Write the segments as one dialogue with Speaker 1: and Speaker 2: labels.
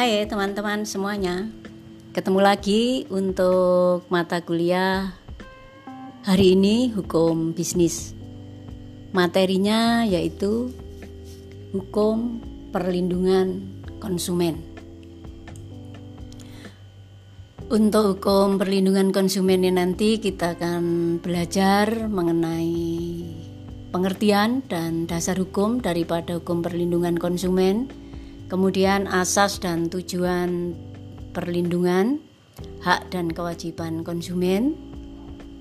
Speaker 1: Hai teman-teman semuanya. Ketemu lagi untuk mata kuliah hari ini hukum bisnis. Materinya yaitu hukum perlindungan konsumen. Untuk hukum perlindungan konsumen ini nanti kita akan belajar mengenai pengertian dan dasar hukum daripada hukum perlindungan konsumen kemudian asas dan tujuan perlindungan, hak dan kewajiban konsumen,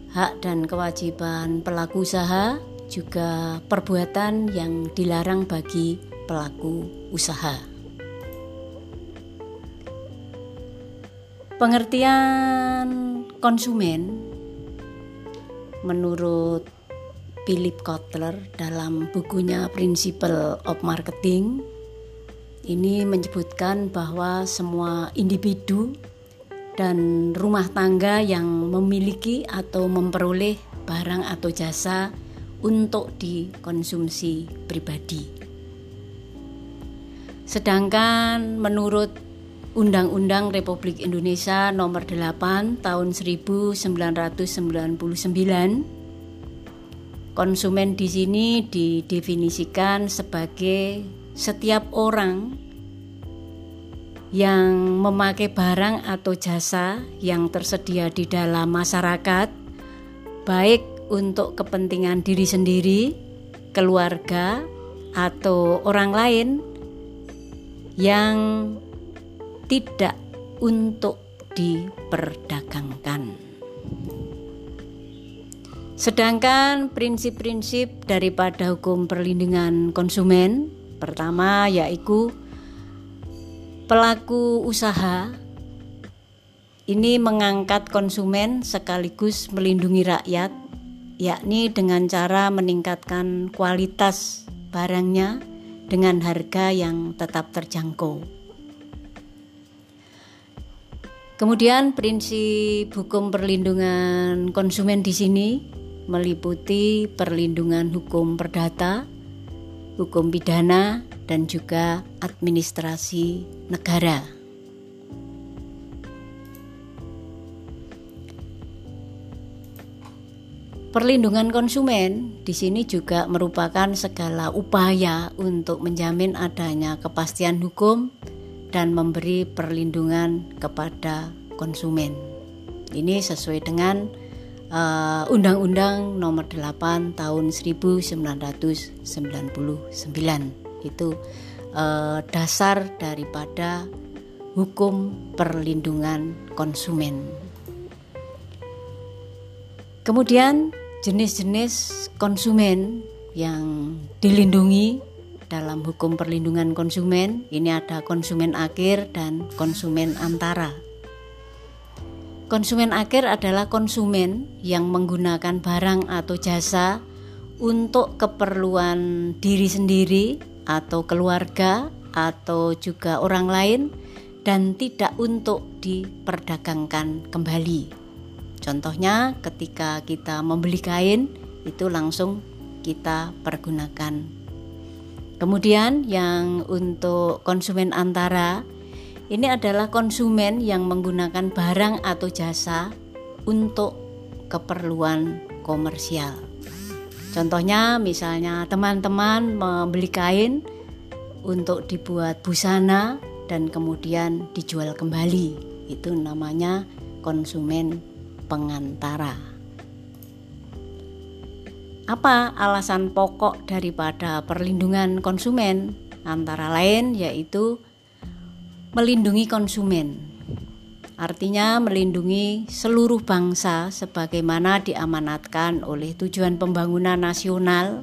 Speaker 1: hak dan kewajiban pelaku usaha, juga perbuatan yang dilarang bagi pelaku usaha. Pengertian konsumen menurut Philip Kotler dalam bukunya Principle of Marketing ini menyebutkan bahwa semua individu dan rumah tangga yang memiliki atau memperoleh barang atau jasa untuk dikonsumsi pribadi. Sedangkan menurut Undang-Undang Republik Indonesia Nomor 8 Tahun 1999 konsumen di sini didefinisikan sebagai setiap orang yang memakai barang atau jasa yang tersedia di dalam masyarakat, baik untuk kepentingan diri sendiri, keluarga, atau orang lain yang tidak untuk diperdagangkan. Sedangkan prinsip-prinsip daripada hukum perlindungan konsumen Pertama yaitu pelaku usaha ini mengangkat konsumen sekaligus melindungi rakyat yakni dengan cara meningkatkan kualitas barangnya dengan harga yang tetap terjangkau. Kemudian prinsip hukum perlindungan konsumen di sini meliputi perlindungan hukum perdata, hukum pidana, dan juga administrasi negara. Perlindungan konsumen di sini juga merupakan segala upaya untuk menjamin adanya kepastian hukum dan memberi perlindungan kepada konsumen. Ini sesuai dengan uh, Undang-Undang Nomor 8 Tahun 1999 itu uh, dasar daripada hukum perlindungan konsumen. Kemudian jenis-jenis konsumen yang dilindungi dalam hukum perlindungan konsumen ini ada konsumen akhir dan konsumen antara. Konsumen akhir adalah konsumen yang menggunakan barang atau jasa untuk keperluan diri sendiri atau keluarga atau juga orang lain dan tidak untuk diperdagangkan kembali. Contohnya ketika kita membeli kain itu langsung kita pergunakan. Kemudian yang untuk konsumen antara ini adalah konsumen yang menggunakan barang atau jasa untuk keperluan komersial. Contohnya misalnya teman-teman membeli kain untuk dibuat busana dan kemudian dijual kembali. Itu namanya konsumen pengantara. Apa alasan pokok daripada perlindungan konsumen? Antara lain yaitu melindungi konsumen. Artinya melindungi seluruh bangsa sebagaimana diamanatkan oleh tujuan pembangunan nasional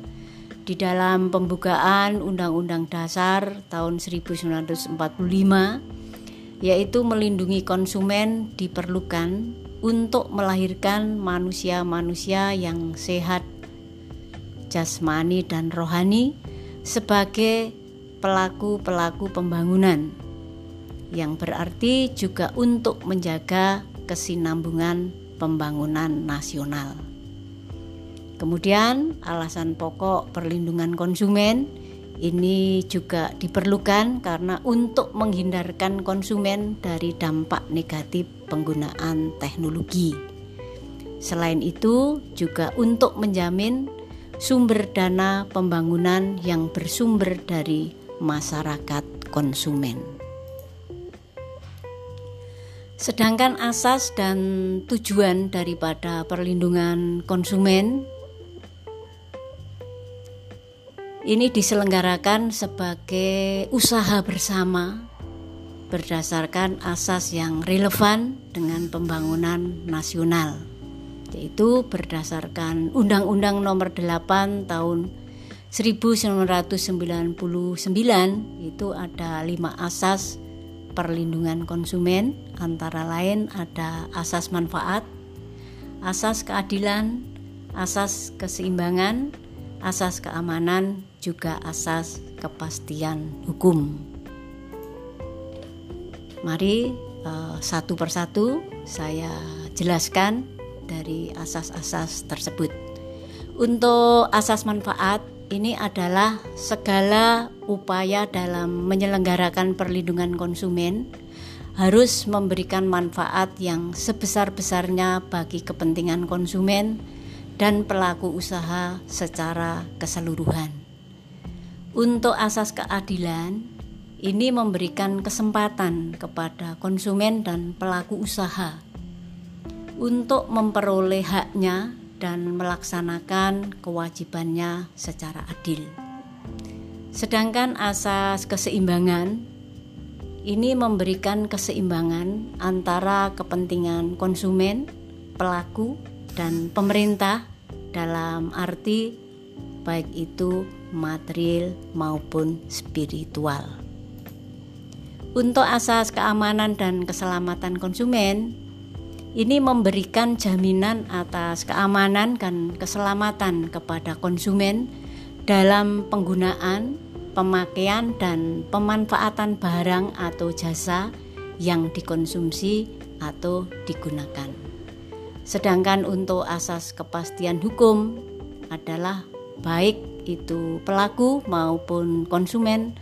Speaker 1: di dalam pembukaan Undang-Undang Dasar tahun 1945 yaitu melindungi konsumen diperlukan untuk melahirkan manusia-manusia yang sehat jasmani dan rohani sebagai pelaku-pelaku pembangunan yang berarti juga untuk menjaga kesinambungan pembangunan nasional. Kemudian, alasan pokok perlindungan konsumen Ini juga diperlukan karena untuk menghindarkan konsumen dari dampak negatif penggunaan teknologi. Selain itu, juga untuk menjamin sumber dana pembangunan yang bersumber dari masyarakat konsumen. Sedangkan asas dan tujuan daripada perlindungan konsumen ini diselenggarakan sebagai usaha bersama berdasarkan asas yang relevan dengan pembangunan nasional yaitu berdasarkan Undang-Undang Nomor 8 Tahun 1999 itu ada lima asas perlindungan konsumen antara lain ada asas manfaat, asas keadilan, asas keseimbangan, asas keamanan, juga asas kepastian hukum. Mari uh, satu persatu saya jelaskan dari asas-asas tersebut. Untuk asas manfaat ini adalah segala upaya dalam menyelenggarakan perlindungan konsumen harus memberikan manfaat yang sebesar-besarnya bagi kepentingan konsumen dan pelaku usaha secara keseluruhan. Untuk asas keadilan, ini memberikan kesempatan kepada konsumen dan pelaku usaha untuk memperoleh haknya dan melaksanakan kewajibannya secara adil. Sedangkan asas keseimbangan ini memberikan keseimbangan antara kepentingan konsumen, pelaku, dan pemerintah dalam arti baik itu material maupun spiritual. Untuk asas keamanan dan keselamatan konsumen, ini memberikan jaminan atas keamanan dan keselamatan kepada konsumen dalam penggunaan, pemakaian, dan pemanfaatan barang atau jasa yang dikonsumsi atau digunakan. Sedangkan untuk asas kepastian hukum adalah baik itu pelaku maupun konsumen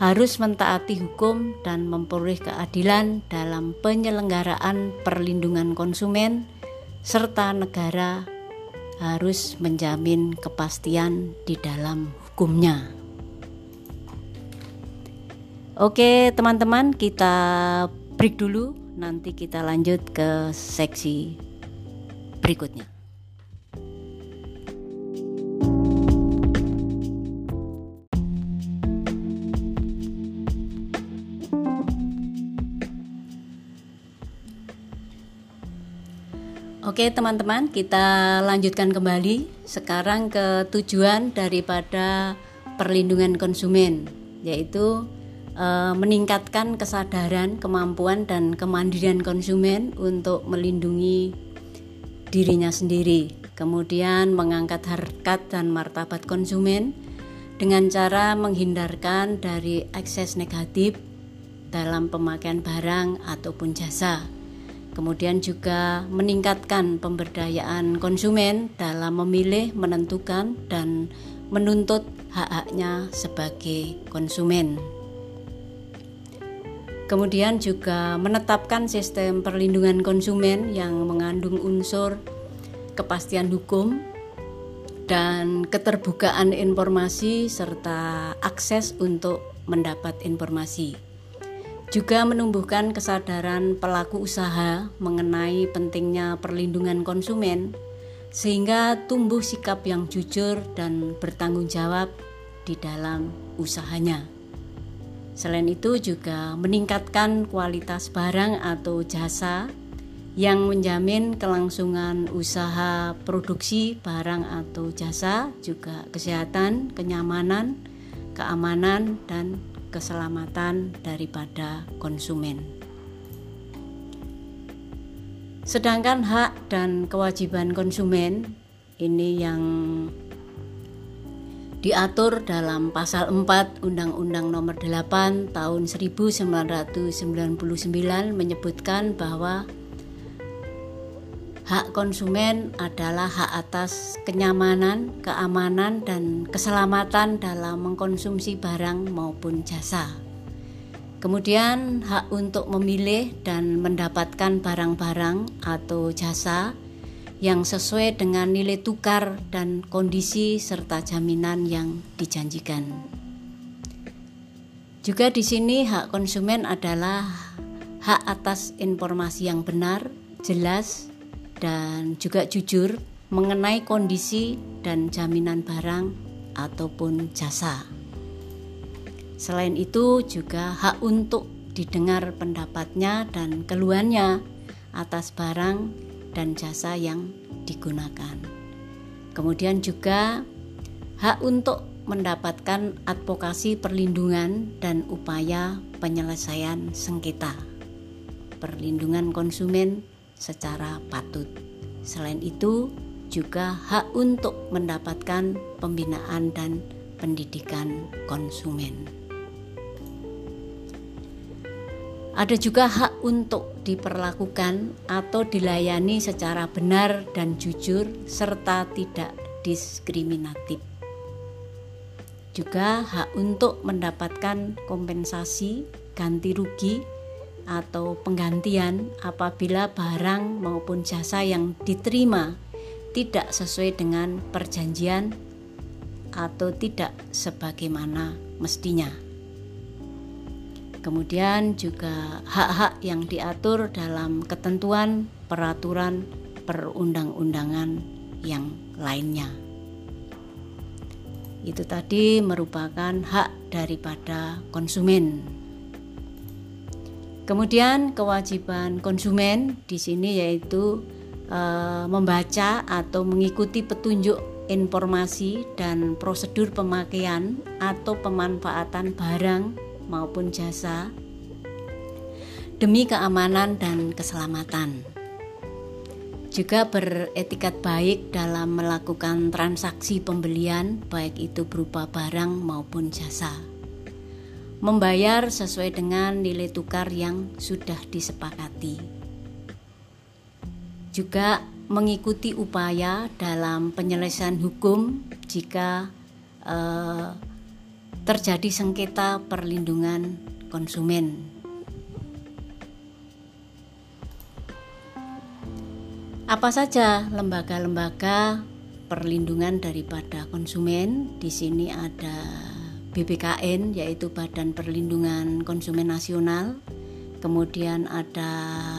Speaker 1: harus mentaati hukum dan memperoleh keadilan dalam penyelenggaraan perlindungan konsumen serta negara harus menjamin kepastian di dalam hukumnya. Oke, teman-teman, kita break dulu. Nanti kita lanjut ke seksi berikutnya. Oke teman-teman kita lanjutkan kembali sekarang ke tujuan daripada perlindungan konsumen yaitu e, meningkatkan kesadaran, kemampuan dan kemandirian konsumen untuk melindungi dirinya sendiri. Kemudian mengangkat harkat dan martabat konsumen dengan cara menghindarkan dari akses negatif dalam pemakaian barang ataupun jasa kemudian juga meningkatkan pemberdayaan konsumen dalam memilih, menentukan, dan menuntut hak-haknya sebagai konsumen. Kemudian juga menetapkan sistem perlindungan konsumen yang mengandung unsur kepastian hukum dan keterbukaan informasi serta akses untuk mendapat informasi juga menumbuhkan kesadaran pelaku usaha mengenai pentingnya perlindungan konsumen, sehingga tumbuh sikap yang jujur dan bertanggung jawab di dalam usahanya. Selain itu, juga meningkatkan kualitas barang atau jasa yang menjamin kelangsungan usaha produksi barang atau jasa, juga kesehatan, kenyamanan, keamanan, dan keselamatan daripada konsumen. Sedangkan hak dan kewajiban konsumen ini yang diatur dalam pasal 4 Undang-Undang Nomor 8 Tahun 1999 menyebutkan bahwa Hak konsumen adalah hak atas kenyamanan, keamanan, dan keselamatan dalam mengkonsumsi barang maupun jasa. Kemudian, hak untuk memilih dan mendapatkan barang-barang atau jasa yang sesuai dengan nilai tukar dan kondisi serta jaminan yang dijanjikan. Juga di sini hak konsumen adalah hak atas informasi yang benar, jelas, dan juga jujur mengenai kondisi dan jaminan barang ataupun jasa. Selain itu, juga hak untuk didengar pendapatnya dan keluhannya atas barang dan jasa yang digunakan. Kemudian juga hak untuk mendapatkan advokasi perlindungan dan upaya penyelesaian sengketa. Perlindungan konsumen secara patut. Selain itu, juga hak untuk mendapatkan pembinaan dan pendidikan konsumen. Ada juga hak untuk diperlakukan atau dilayani secara benar dan jujur, serta tidak diskriminatif. Juga hak untuk mendapatkan kompensasi ganti rugi atau penggantian apabila barang maupun jasa yang diterima tidak sesuai dengan perjanjian atau tidak sebagaimana mestinya. Kemudian juga hak-hak yang diatur dalam ketentuan peraturan perundang-undangan yang lainnya. Itu tadi merupakan hak daripada konsumen Kemudian kewajiban konsumen di sini yaitu e, membaca atau mengikuti petunjuk informasi dan prosedur pemakaian atau pemanfaatan barang maupun jasa demi keamanan dan keselamatan. Juga beretikat baik dalam melakukan transaksi pembelian baik itu berupa barang maupun jasa membayar sesuai dengan nilai tukar yang sudah disepakati. Juga mengikuti upaya dalam penyelesaian hukum jika eh, terjadi sengketa perlindungan konsumen. Apa saja lembaga-lembaga perlindungan daripada konsumen? Di sini ada BPKN yaitu Badan Perlindungan Konsumen Nasional kemudian ada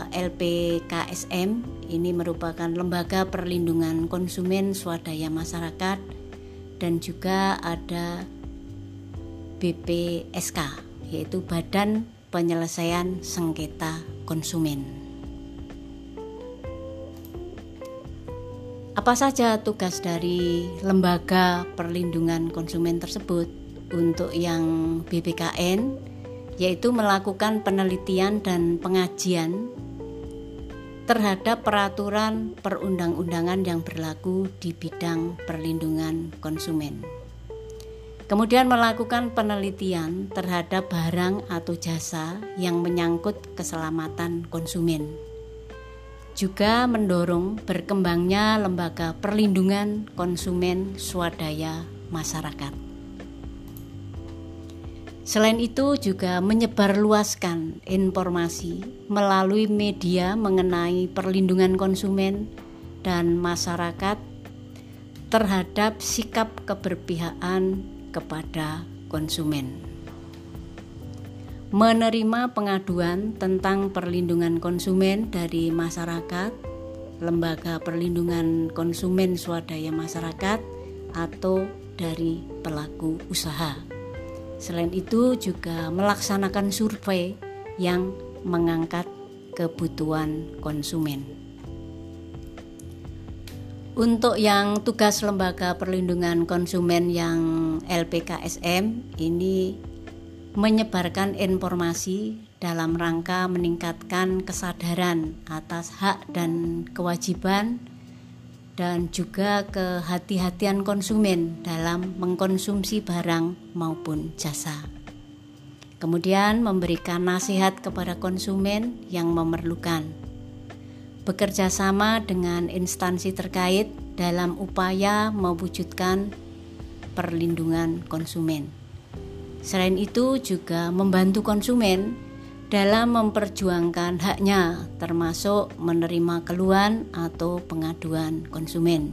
Speaker 1: LPKSM ini merupakan lembaga perlindungan konsumen swadaya masyarakat dan juga ada BPSK yaitu Badan Penyelesaian Sengketa Konsumen. Apa saja tugas dari lembaga perlindungan konsumen tersebut? Untuk yang BPKN yaitu melakukan penelitian dan pengajian terhadap peraturan perundang-undangan yang berlaku di bidang perlindungan konsumen. Kemudian melakukan penelitian terhadap barang atau jasa yang menyangkut keselamatan konsumen. Juga mendorong berkembangnya lembaga perlindungan konsumen swadaya masyarakat. Selain itu juga menyebarluaskan informasi melalui media mengenai perlindungan konsumen dan masyarakat terhadap sikap keberpihakan kepada konsumen. Menerima pengaduan tentang perlindungan konsumen dari masyarakat, lembaga perlindungan konsumen swadaya masyarakat, atau dari pelaku usaha. Selain itu juga melaksanakan survei yang mengangkat kebutuhan konsumen. Untuk yang tugas lembaga perlindungan konsumen yang LPKSM ini menyebarkan informasi dalam rangka meningkatkan kesadaran atas hak dan kewajiban dan juga kehati-hatian konsumen dalam mengkonsumsi barang maupun jasa. Kemudian memberikan nasihat kepada konsumen yang memerlukan. bekerja sama dengan instansi terkait dalam upaya mewujudkan perlindungan konsumen. Selain itu juga membantu konsumen dalam memperjuangkan haknya termasuk menerima keluhan atau pengaduan konsumen.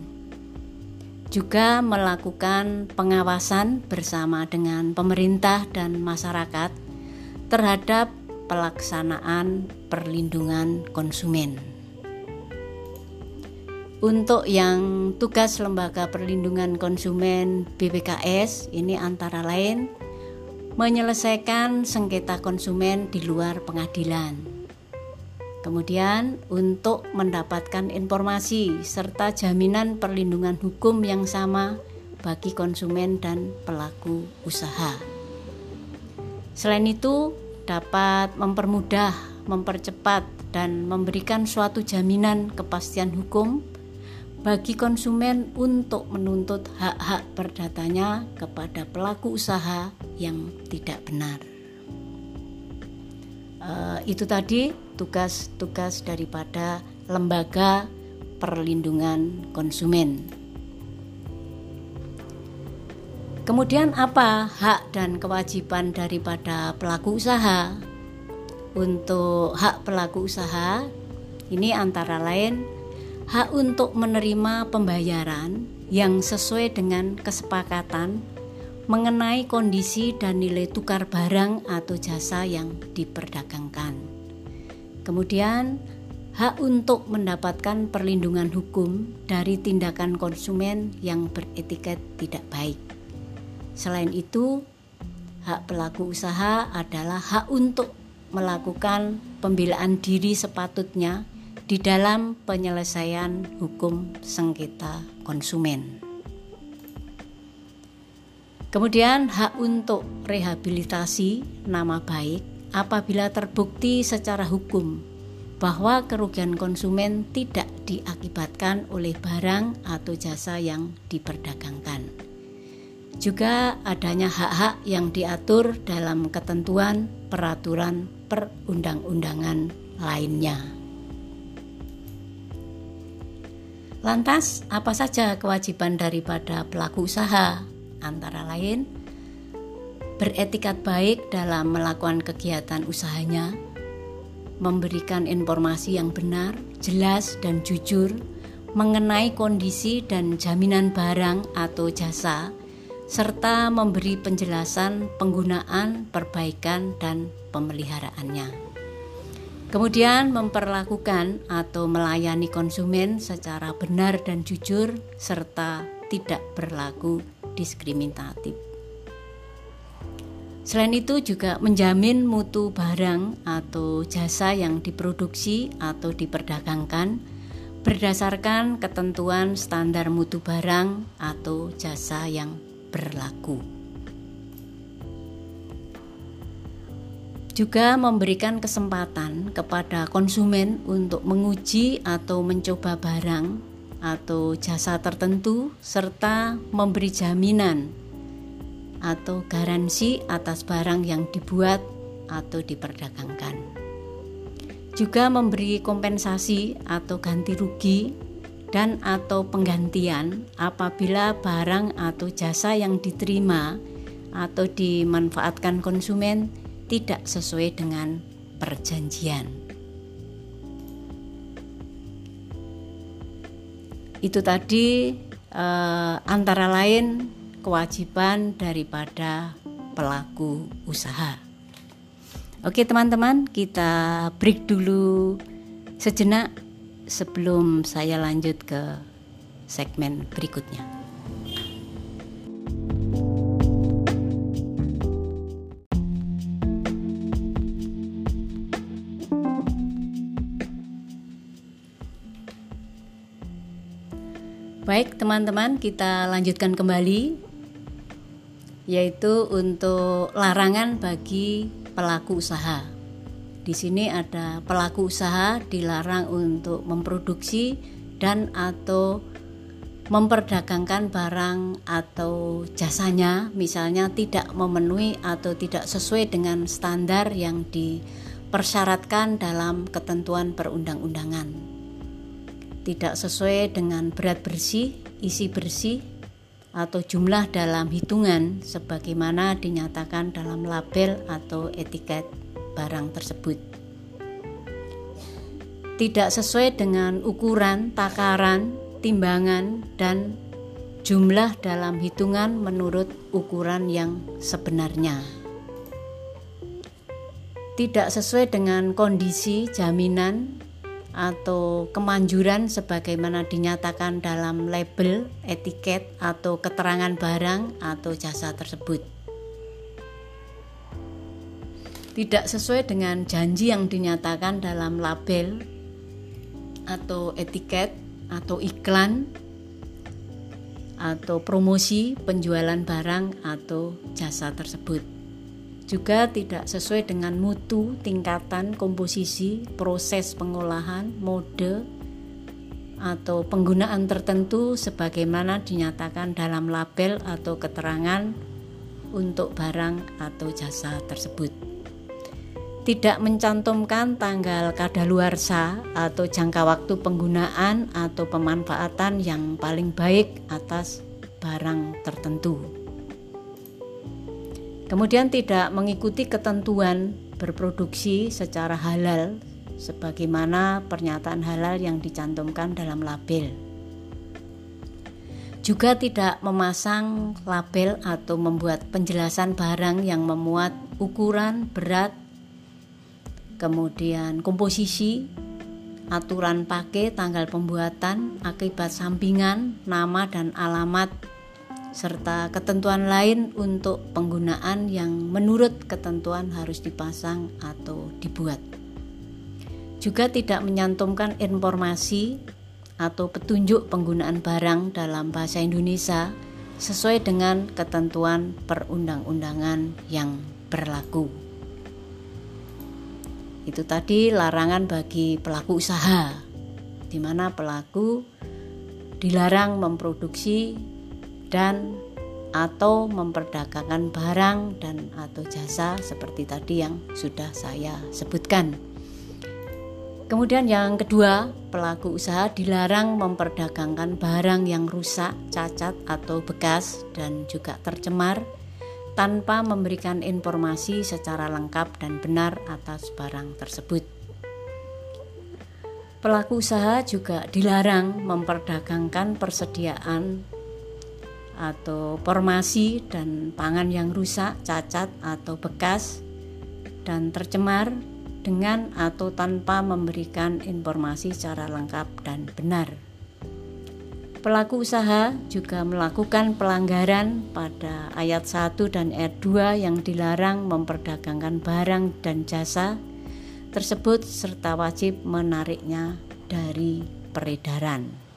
Speaker 1: Juga melakukan pengawasan bersama dengan pemerintah dan masyarakat terhadap pelaksanaan perlindungan konsumen. Untuk yang tugas Lembaga Perlindungan Konsumen BPKS ini antara lain menyelesaikan sengketa konsumen di luar pengadilan. Kemudian untuk mendapatkan informasi serta jaminan perlindungan hukum yang sama bagi konsumen dan pelaku usaha. Selain itu, dapat mempermudah, mempercepat, dan memberikan suatu jaminan kepastian hukum bagi konsumen untuk menuntut hak-hak perdatanya kepada pelaku usaha yang tidak benar. Uh, itu tadi tugas-tugas daripada lembaga perlindungan konsumen. Kemudian apa hak dan kewajiban daripada pelaku usaha? Untuk hak pelaku usaha ini antara lain hak untuk menerima pembayaran yang sesuai dengan kesepakatan mengenai kondisi dan nilai tukar barang atau jasa yang diperdagangkan. Kemudian, hak untuk mendapatkan perlindungan hukum dari tindakan konsumen yang beretiket tidak baik. Selain itu, hak pelaku usaha adalah hak untuk melakukan pembelaan diri sepatutnya di dalam penyelesaian hukum sengketa konsumen. Kemudian hak untuk rehabilitasi nama baik apabila terbukti secara hukum bahwa kerugian konsumen tidak diakibatkan oleh barang atau jasa yang diperdagangkan. Juga adanya hak-hak yang diatur dalam ketentuan peraturan perundang-undangan lainnya. Lantas, apa saja kewajiban daripada pelaku usaha? Antara lain, beretikat baik dalam melakukan kegiatan usahanya, memberikan informasi yang benar, jelas, dan jujur mengenai kondisi dan jaminan barang atau jasa, serta memberi penjelasan penggunaan, perbaikan, dan pemeliharaannya. Kemudian memperlakukan atau melayani konsumen secara benar dan jujur serta tidak berlaku diskriminatif. Selain itu juga menjamin mutu barang atau jasa yang diproduksi atau diperdagangkan berdasarkan ketentuan standar mutu barang atau jasa yang berlaku. juga memberikan kesempatan kepada konsumen untuk menguji atau mencoba barang atau jasa tertentu serta memberi jaminan atau garansi atas barang yang dibuat atau diperdagangkan. Juga memberi kompensasi atau ganti rugi dan atau penggantian apabila barang atau jasa yang diterima atau dimanfaatkan konsumen tidak sesuai dengan perjanjian. Itu tadi eh, antara lain kewajiban daripada pelaku usaha. Oke, teman-teman, kita break dulu sejenak sebelum saya lanjut ke segmen berikutnya. Baik, teman-teman, kita lanjutkan kembali yaitu untuk larangan bagi pelaku usaha. Di sini ada pelaku usaha dilarang untuk memproduksi dan atau memperdagangkan barang atau jasanya misalnya tidak memenuhi atau tidak sesuai dengan standar yang dipersyaratkan dalam ketentuan perundang-undangan. Tidak sesuai dengan berat bersih, isi bersih, atau jumlah dalam hitungan sebagaimana dinyatakan dalam label atau etiket barang tersebut. Tidak sesuai dengan ukuran, takaran, timbangan, dan jumlah dalam hitungan menurut ukuran yang sebenarnya. Tidak sesuai dengan kondisi jaminan atau kemanjuran sebagaimana dinyatakan dalam label, etiket, atau keterangan barang atau jasa tersebut. Tidak sesuai dengan janji yang dinyatakan dalam label atau etiket atau iklan atau promosi penjualan barang atau jasa tersebut juga tidak sesuai dengan mutu, tingkatan, komposisi, proses pengolahan, mode, atau penggunaan tertentu sebagaimana dinyatakan dalam label atau keterangan untuk barang atau jasa tersebut. Tidak mencantumkan tanggal kadaluarsa atau jangka waktu penggunaan atau pemanfaatan yang paling baik atas barang tertentu. Kemudian tidak mengikuti ketentuan berproduksi secara halal sebagaimana pernyataan halal yang dicantumkan dalam label. Juga tidak memasang label atau membuat penjelasan barang yang memuat ukuran, berat, kemudian komposisi, aturan pakai, tanggal pembuatan, akibat sampingan, nama dan alamat serta ketentuan lain untuk penggunaan yang menurut ketentuan harus dipasang atau dibuat. Juga tidak menyantumkan informasi atau petunjuk penggunaan barang dalam bahasa Indonesia sesuai dengan ketentuan perundang-undangan yang berlaku. Itu tadi larangan bagi pelaku usaha, di mana pelaku dilarang memproduksi dan atau memperdagangkan barang dan atau jasa seperti tadi yang sudah saya sebutkan. Kemudian yang kedua, pelaku usaha dilarang memperdagangkan barang yang rusak, cacat atau bekas dan juga tercemar tanpa memberikan informasi secara lengkap dan benar atas barang tersebut. Pelaku usaha juga dilarang memperdagangkan persediaan atau formasi dan pangan yang rusak, cacat atau bekas dan tercemar dengan atau tanpa memberikan informasi secara lengkap dan benar. Pelaku usaha juga melakukan pelanggaran pada ayat 1 dan ayat 2 yang dilarang memperdagangkan barang dan jasa tersebut serta wajib menariknya dari peredaran.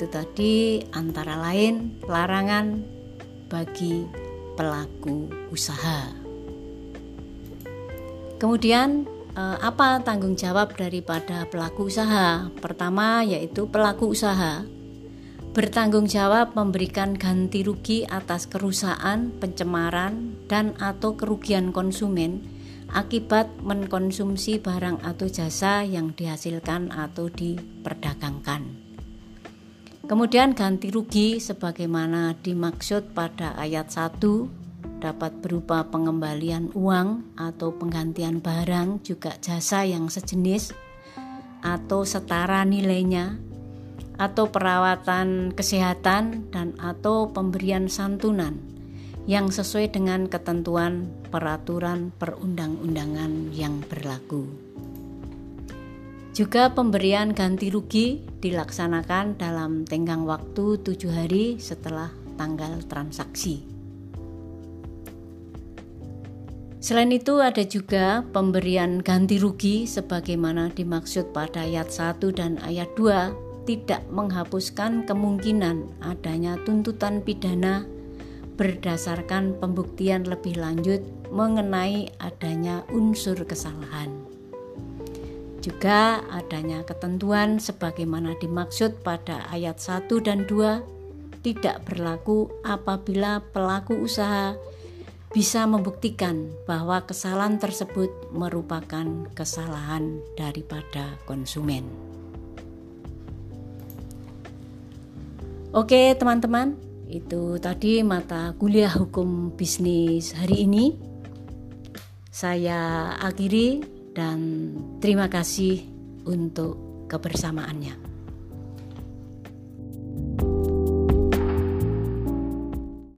Speaker 1: Itu tadi antara lain larangan bagi pelaku usaha. Kemudian eh, apa tanggung jawab daripada pelaku usaha? Pertama yaitu pelaku usaha bertanggung jawab memberikan ganti rugi atas kerusakan, pencemaran, dan atau kerugian konsumen akibat mengkonsumsi barang atau jasa yang dihasilkan atau diperdagangkan. Kemudian ganti rugi sebagaimana dimaksud pada ayat 1 dapat berupa pengembalian uang atau penggantian barang juga jasa yang sejenis atau setara nilainya atau perawatan kesehatan dan atau pemberian santunan yang sesuai dengan ketentuan peraturan perundang-undangan yang berlaku. Juga pemberian ganti rugi dilaksanakan dalam tenggang waktu tujuh hari setelah tanggal transaksi. Selain itu ada juga pemberian ganti rugi sebagaimana dimaksud pada ayat 1 dan ayat 2 tidak menghapuskan kemungkinan adanya tuntutan pidana berdasarkan pembuktian lebih lanjut mengenai adanya unsur kesalahan. Juga adanya ketentuan sebagaimana dimaksud pada ayat 1 dan 2 tidak berlaku apabila pelaku usaha bisa membuktikan bahwa kesalahan tersebut merupakan kesalahan daripada konsumen. Oke, teman-teman, itu tadi mata kuliah hukum bisnis hari ini. Saya akhiri dan terima kasih untuk kebersamaannya.